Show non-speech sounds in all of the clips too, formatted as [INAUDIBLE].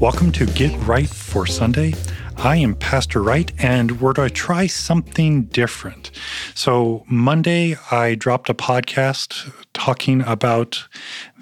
Welcome to Get Right for Sunday. I am Pastor Wright, and we're going to try something different. So, Monday, I dropped a podcast talking about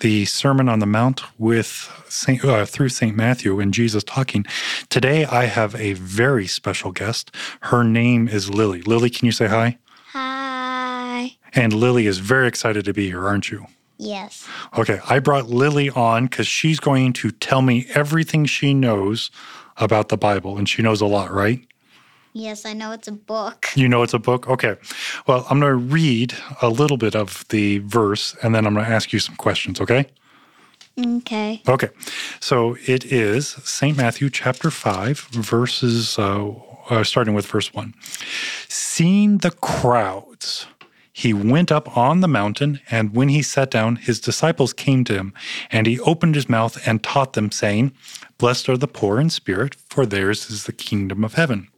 the Sermon on the Mount with Saint, uh, through St. Matthew and Jesus talking. Today, I have a very special guest. Her name is Lily. Lily, can you say hi? Hi. And Lily is very excited to be here, aren't you? Yes. Okay, I brought Lily on because she's going to tell me everything she knows about the Bible, and she knows a lot, right? Yes, I know it's a book. [LAUGHS] You know it's a book? Okay. Well, I'm going to read a little bit of the verse, and then I'm going to ask you some questions, okay? Okay. Okay. So it is St. Matthew chapter 5, verses, uh, uh, starting with verse 1. Seeing the crowds, he went up on the mountain, and when he sat down, his disciples came to him, and he opened his mouth and taught them, saying, Blessed are the poor in spirit, for theirs is the kingdom of heaven.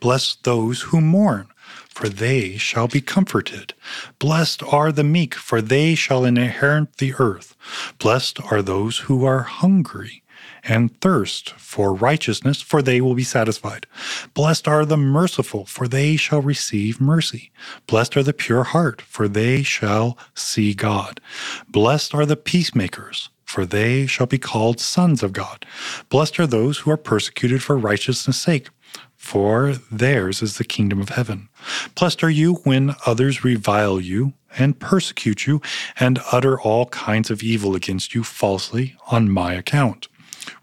Blessed those who mourn, for they shall be comforted. Blessed are the meek, for they shall inherit the earth. Blessed are those who are hungry and thirst for righteousness, for they will be satisfied. Blessed are the merciful, for they shall receive mercy. Blessed are the pure heart, for they shall see God. Blessed are the peacemakers, for they shall be called sons of God. Blessed are those who are persecuted for righteousness' sake, for theirs is the kingdom of heaven. Blessed are you when others revile you and persecute you and utter all kinds of evil against you falsely on my account.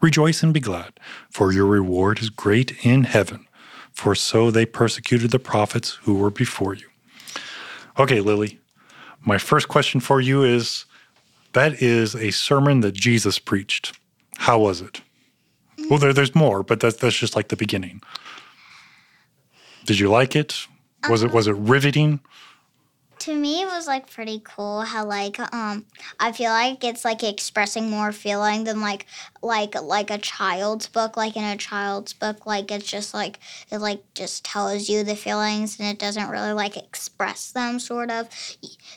Rejoice and be glad, for your reward is great in heaven, for so they persecuted the prophets who were before you. Okay, Lily, my first question for you is that is a sermon that Jesus preached. How was it? Well, there, there's more, but that's, that's just like the beginning. Did you like it? Was it was it riveting? to me it was like pretty cool how like um I feel like it's like expressing more feeling than like like like a child's book like in a child's book like it's just like it like just tells you the feelings and it doesn't really like express them sort of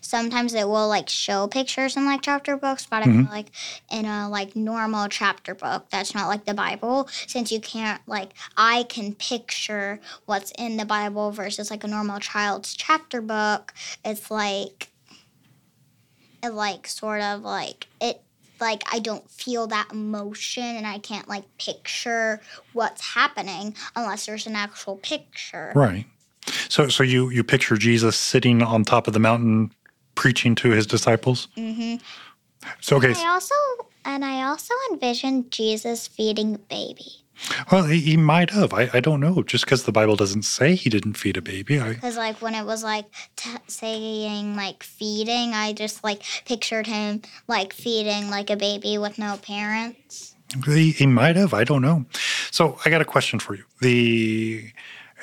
sometimes it will like show pictures in like chapter books but mm-hmm. I feel like in a like normal chapter book that's not like the Bible since you can't like I can picture what's in the Bible versus like a normal child's chapter book it's it's like it like sort of like it like I don't feel that emotion and I can't like picture what's happening unless there's an actual picture. Right. So so you you picture Jesus sitting on top of the mountain preaching to his disciples? Mhm. So okay. And I also and I also envisioned Jesus feeding a baby. Well, he, he might have. I, I don't know. Just because the Bible doesn't say he didn't feed a baby. Because like when it was like t- saying like feeding, I just like pictured him like feeding like a baby with no parents. He, he might have. I don't know. So I got a question for you. The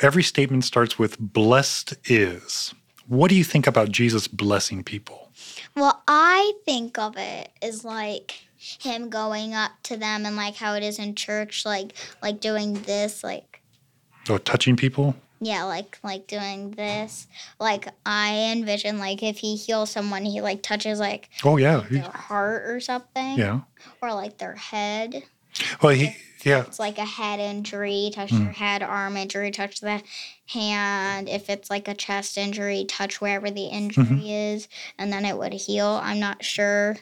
every statement starts with "blessed is." What do you think about Jesus blessing people? Well, I think of it as like him going up to them and like how it is in church, like like doing this, like or touching people. Yeah, like like doing this. Like I envision like if he heals someone, he like touches like oh yeah like, their heart or something. Yeah. Or like their head. Well, he yeah. It's like a head injury, touch mm. their head, arm injury, touch the hand. If it's like a chest injury, touch wherever the injury mm-hmm. is, and then it would heal. I'm not sure.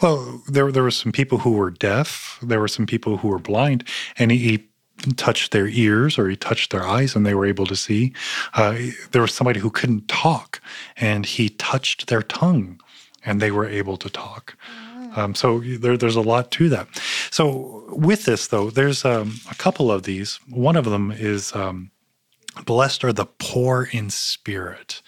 Well, there there were some people who were deaf. There were some people who were blind, and he, he touched their ears or he touched their eyes, and they were able to see. Uh, there was somebody who couldn't talk, and he touched their tongue, and they were able to talk. Um, so there, there's a lot to that. So with this, though, there's um, a couple of these. One of them is um, blessed are the poor in spirit,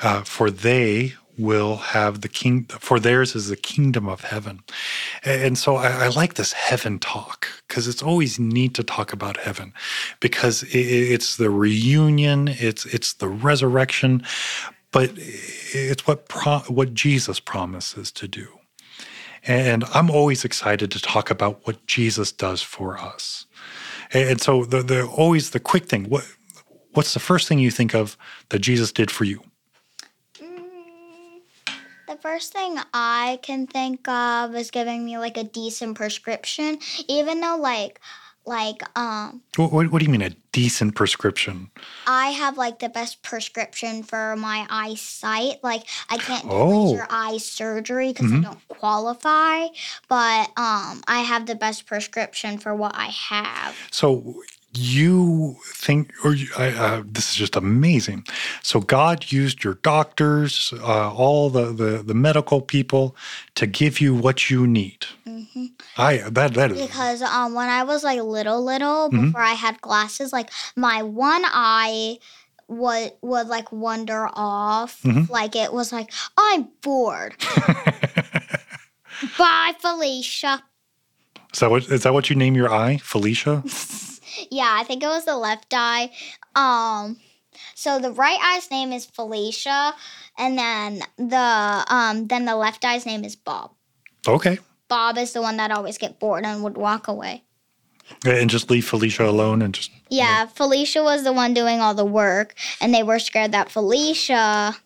uh, for they will have the king, for theirs is the kingdom of heaven. And so I, I like this heaven talk because it's always neat to talk about heaven because it's the reunion, it's it's the resurrection, but it's what pro, what Jesus promises to do. And I'm always excited to talk about what Jesus does for us. And so the, the always the quick thing, what what's the first thing you think of that Jesus did for you? First thing I can think of is giving me like a decent prescription, even though like like um what, what, what, do you mean a decent prescription i have like the best prescription for my eyesight like i can't do oh. laser eye surgery because mm-hmm. i don't qualify but um i have the best prescription for what i have so you think, or you, I, uh, this is just amazing. So God used your doctors, uh, all the, the, the medical people, to give you what you need. Mm-hmm. I that that is because um when I was like little little mm-hmm. before I had glasses, like my one eye would would like wander off. Mm-hmm. Like it was like I'm bored. [LAUGHS] Bye, Felicia. Is that what is that what you name your eye, Felicia? [LAUGHS] Yeah, I think it was the left eye. Um, so the right eye's name is Felicia, and then the um then the left eye's name is Bob. Okay. Bob is the one that always get bored and would walk away. And just leave Felicia alone and just Yeah, Felicia was the one doing all the work and they were scared that Felicia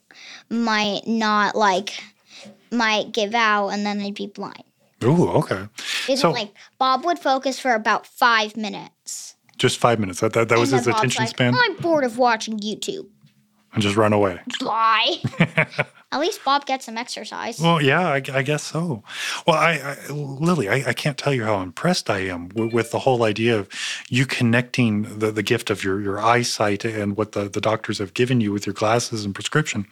might not like might give out and then they'd be blind. Ooh, okay. It's so, like Bob would focus for about five minutes. Just five minutes. That that, that was his attention like, span. I'm bored of watching YouTube. And just run away. [LAUGHS] Lie. [LAUGHS] At least Bob gets some exercise. Well, yeah, I, I guess so. Well, I, I Lily, I, I, can't tell you how impressed I am with, with, the whole idea of you connecting the, the gift of your, your eyesight and what the, the doctors have given you with your glasses and prescription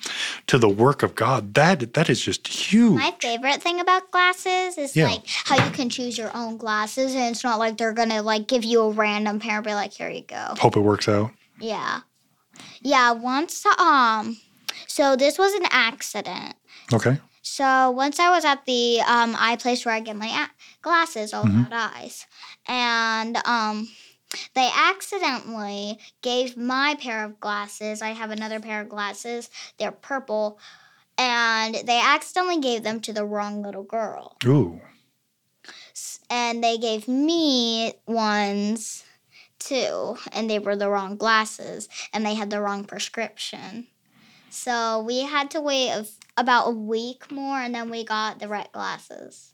to the work of God. That that is just huge. My favorite thing about glasses is yeah. like how you can choose your own glasses, and it's not like they're gonna like give you a random pair and be like, "Here you go." Hope it works out. Yeah, yeah. Once um so this was an accident. Okay. So once I was at the um, eye place where I get my a- glasses, all mm-hmm. about eyes, and um, they accidentally gave my pair of glasses. I have another pair of glasses. They're purple, and they accidentally gave them to the wrong little girl. Ooh. And they gave me ones too, and they were the wrong glasses, and they had the wrong prescription. So we had to wait a, about a week more, and then we got the right glasses.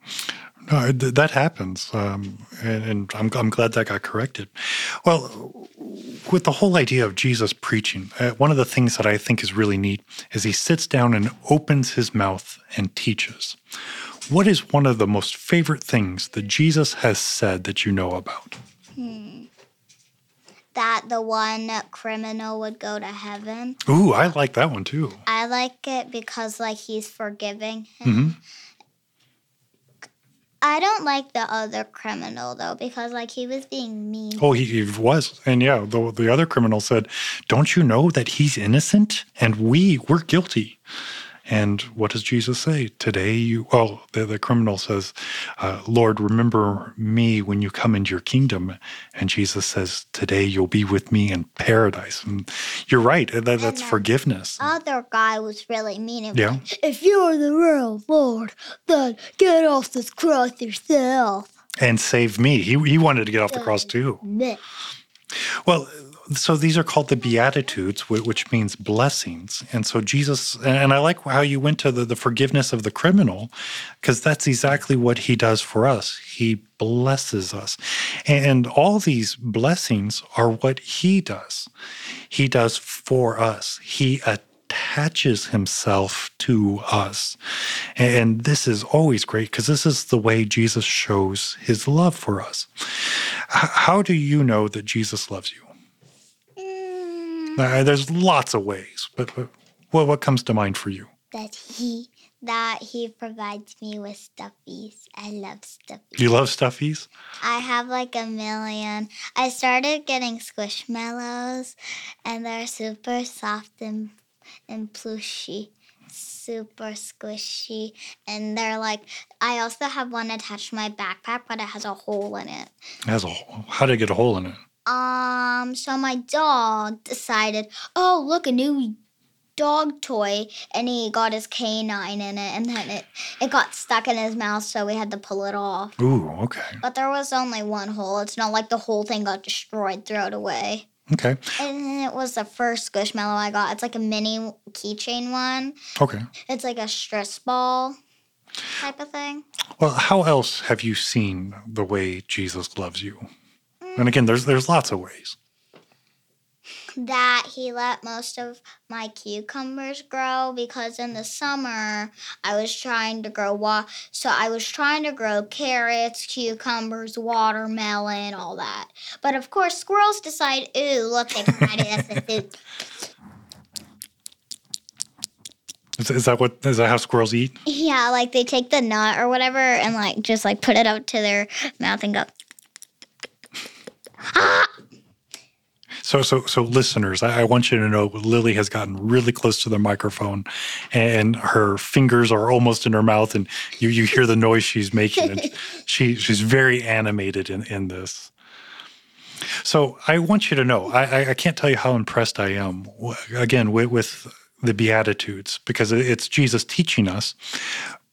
No, that happens, um, and, and I'm, I'm glad that got corrected. Well, with the whole idea of Jesus preaching, uh, one of the things that I think is really neat is he sits down and opens his mouth and teaches. What is one of the most favorite things that Jesus has said that you know about? Hmm that the one criminal would go to heaven. Ooh, I like that one too. I like it because like he's forgiving him. Mm-hmm. I don't like the other criminal though because like he was being mean. Oh, he, he was, and yeah, the the other criminal said, "Don't you know that he's innocent and we we're guilty?" And what does Jesus say? Today, you, well, the, the criminal says, uh, Lord, remember me when you come into your kingdom. And Jesus says, Today you'll be with me in paradise. And you're right. That, that's forgiveness. Other guy was really mean. yeah. Like, if you're the real Lord, then get off this cross yourself. And save me. He, he wanted to get off the cross too. Well, so these are called the Beatitudes, which means blessings. And so Jesus, and I like how you went to the, the forgiveness of the criminal, because that's exactly what he does for us. He blesses us. And all these blessings are what he does. He does for us. He attaches himself to us. And this is always great because this is the way Jesus shows his love for us. How do you know that Jesus loves you? Uh, there's lots of ways, but, but what what comes to mind for you? That he that he provides me with stuffies. I love stuffies. You love stuffies? I have like a million. I started getting squishmallows, and they're super soft and and plushy. super squishy. And they're like, I also have one attached to my backpack, but it has a hole in it. It has a how did it get a hole in it? Um, so my dog decided, oh, look, a new dog toy, and he got his canine in it, and then it, it got stuck in his mouth, so we had to pull it off. Ooh, okay. But there was only one hole. It's not like the whole thing got destroyed, throw it away. Okay. And it was the first Squishmallow I got. It's like a mini keychain one. Okay. It's like a stress ball type of thing. Well, how else have you seen the way Jesus loves you? And again, there's there's lots of ways. That he let most of my cucumbers grow because in the summer I was trying to grow wa- so I was trying to grow carrots, cucumbers, watermelon, all that. But of course squirrels decide, ooh, look, they can hide it as a food. [LAUGHS] Is, is that what is that how squirrels eat? Yeah, like they take the nut or whatever and like just like put it up to their mouth and go. So so so listeners, I, I want you to know Lily has gotten really close to the microphone and her fingers are almost in her mouth and you you hear the noise she's making and [LAUGHS] she she's very animated in, in this. So I want you to know, I, I, I can't tell you how impressed I am again with, with the Beatitudes because it's Jesus teaching us.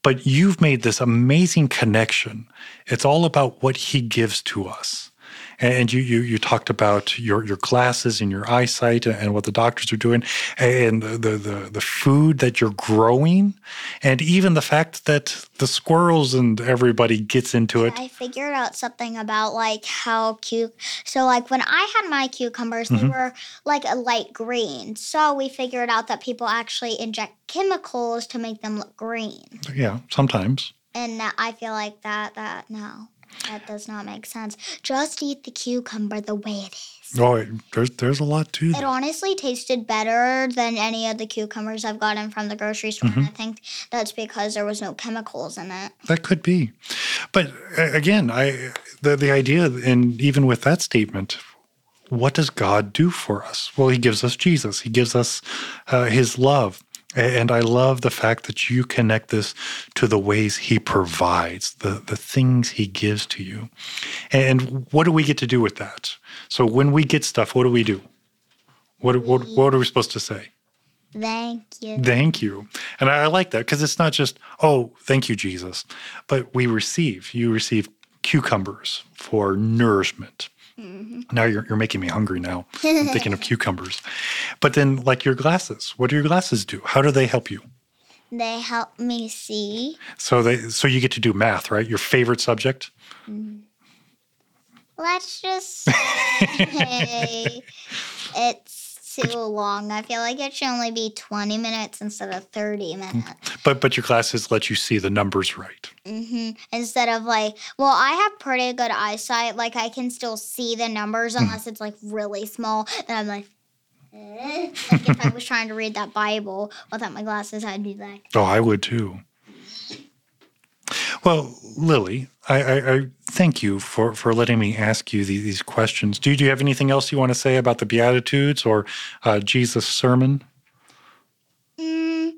But you've made this amazing connection. It's all about what he gives to us. And you you you talked about your your glasses and your eyesight and what the doctors are doing, and the the the, food that you're growing, and even the fact that the squirrels and everybody gets into it. I figured out something about like how cute. So like when I had my cucumbers, they mm-hmm. were like a light green. So we figured out that people actually inject chemicals to make them look green. Yeah, sometimes. And I feel like that that no, that does not make sense. Just eat the cucumber the way it is. Oh, there's there's a lot to It that. honestly tasted better than any of the cucumbers I've gotten from the grocery store. And I think that's because there was no chemicals in it. That could be, but again, I the the idea, and even with that statement, what does God do for us? Well, He gives us Jesus. He gives us uh, His love, and I love the fact that you connect this to the ways He provides, the the things He gives to you, and what do we get to do with that? So when we get stuff, what do we do? What what what are we supposed to say? Thank you. Thank you. And I like that because it's not just, oh, thank you, Jesus, but we receive. You receive cucumbers for nourishment. Mm-hmm. Now you're, you're making me hungry now. I'm thinking of [LAUGHS] cucumbers. But then, like your glasses, what do your glasses do? How do they help you? They help me see. So they so you get to do math, right? Your favorite subject. Mm-hmm. Let's just [LAUGHS] say it's too long. I feel like it should only be 20 minutes instead of 30 minutes. But but your glasses let you see the numbers right. Mm-hmm. Instead of like, well, I have pretty good eyesight. Like, I can still see the numbers unless it's like really small. Then I'm like, eh. like if I was trying to read that Bible without my glasses, I'd be like, Oh, I would too. Well, Lily, I, I, I thank you for, for letting me ask you these, these questions. Do you, do you have anything else you want to say about the Beatitudes or uh, Jesus' sermon? Mm,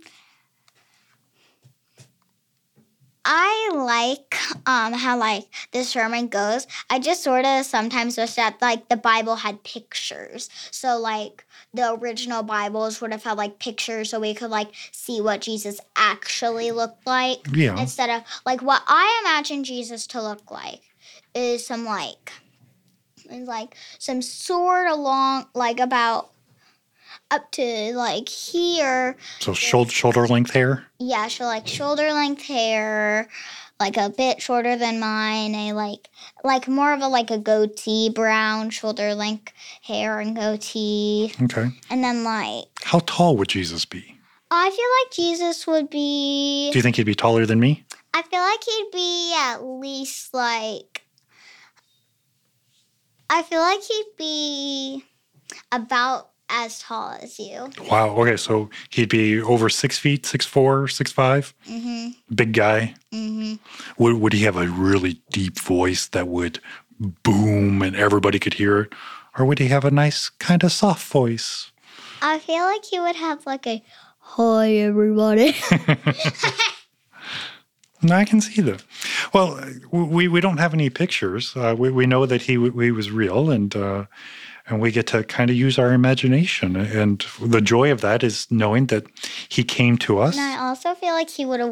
I like um how like the sermon goes. I just sort of sometimes wish that like the Bible had pictures. So like the original Bibles would have had like pictures so we could like see what Jesus actually looked like Yeah. instead of like what I imagine Jesus to look like is some like is like some sort of long like about up to like here So shoulder, shoulder length hair? yeah, so like shoulder length hair, like a bit shorter than mine. A like like more of a like a goatee, brown shoulder length hair and goatee, Okay. and then like How tall would Jesus be? I feel like Jesus would be. Do you think he'd be taller than me? I feel like he'd be at least like. I feel like he'd be about as tall as you. Wow. Okay. So he'd be over six feet, six four, six five. Mhm. Big guy. Mhm. Would, would he have a really deep voice that would boom and everybody could hear it? Or would he have a nice kind of soft voice? I feel like he would have like a Hi, everybody. [LAUGHS] I can see that. Well, we, we don't have any pictures. Uh, we, we know that he, he was real, and uh, and we get to kind of use our imagination. And the joy of that is knowing that he came to us. And I also feel like he would have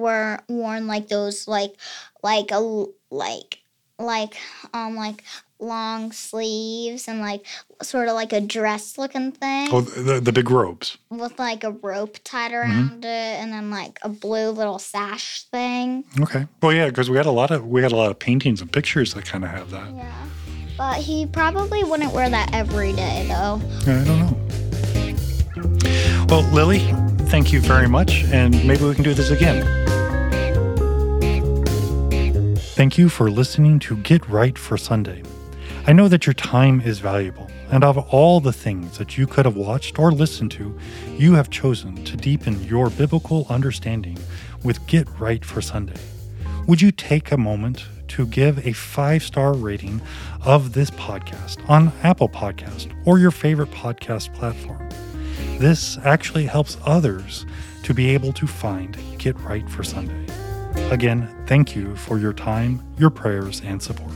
worn like those like like a like like um like long sleeves and like sort of like a dress looking thing. Oh, the, the big robes. With like a rope tied around mm-hmm. it and then like a blue little sash thing. Okay. Well, yeah, because we had a lot of we had a lot of paintings and pictures that kind of have that. Yeah. But he probably wouldn't wear that every day though. I don't know. Well, Lily, thank you very much and maybe we can do this again. Thank you for listening to Get Right for Sunday. I know that your time is valuable, and of all the things that you could have watched or listened to, you have chosen to deepen your biblical understanding with Get Right for Sunday. Would you take a moment to give a five star rating of this podcast on Apple Podcast or your favorite podcast platform? This actually helps others to be able to find Get Right for Sunday. Again, thank you for your time, your prayers, and support.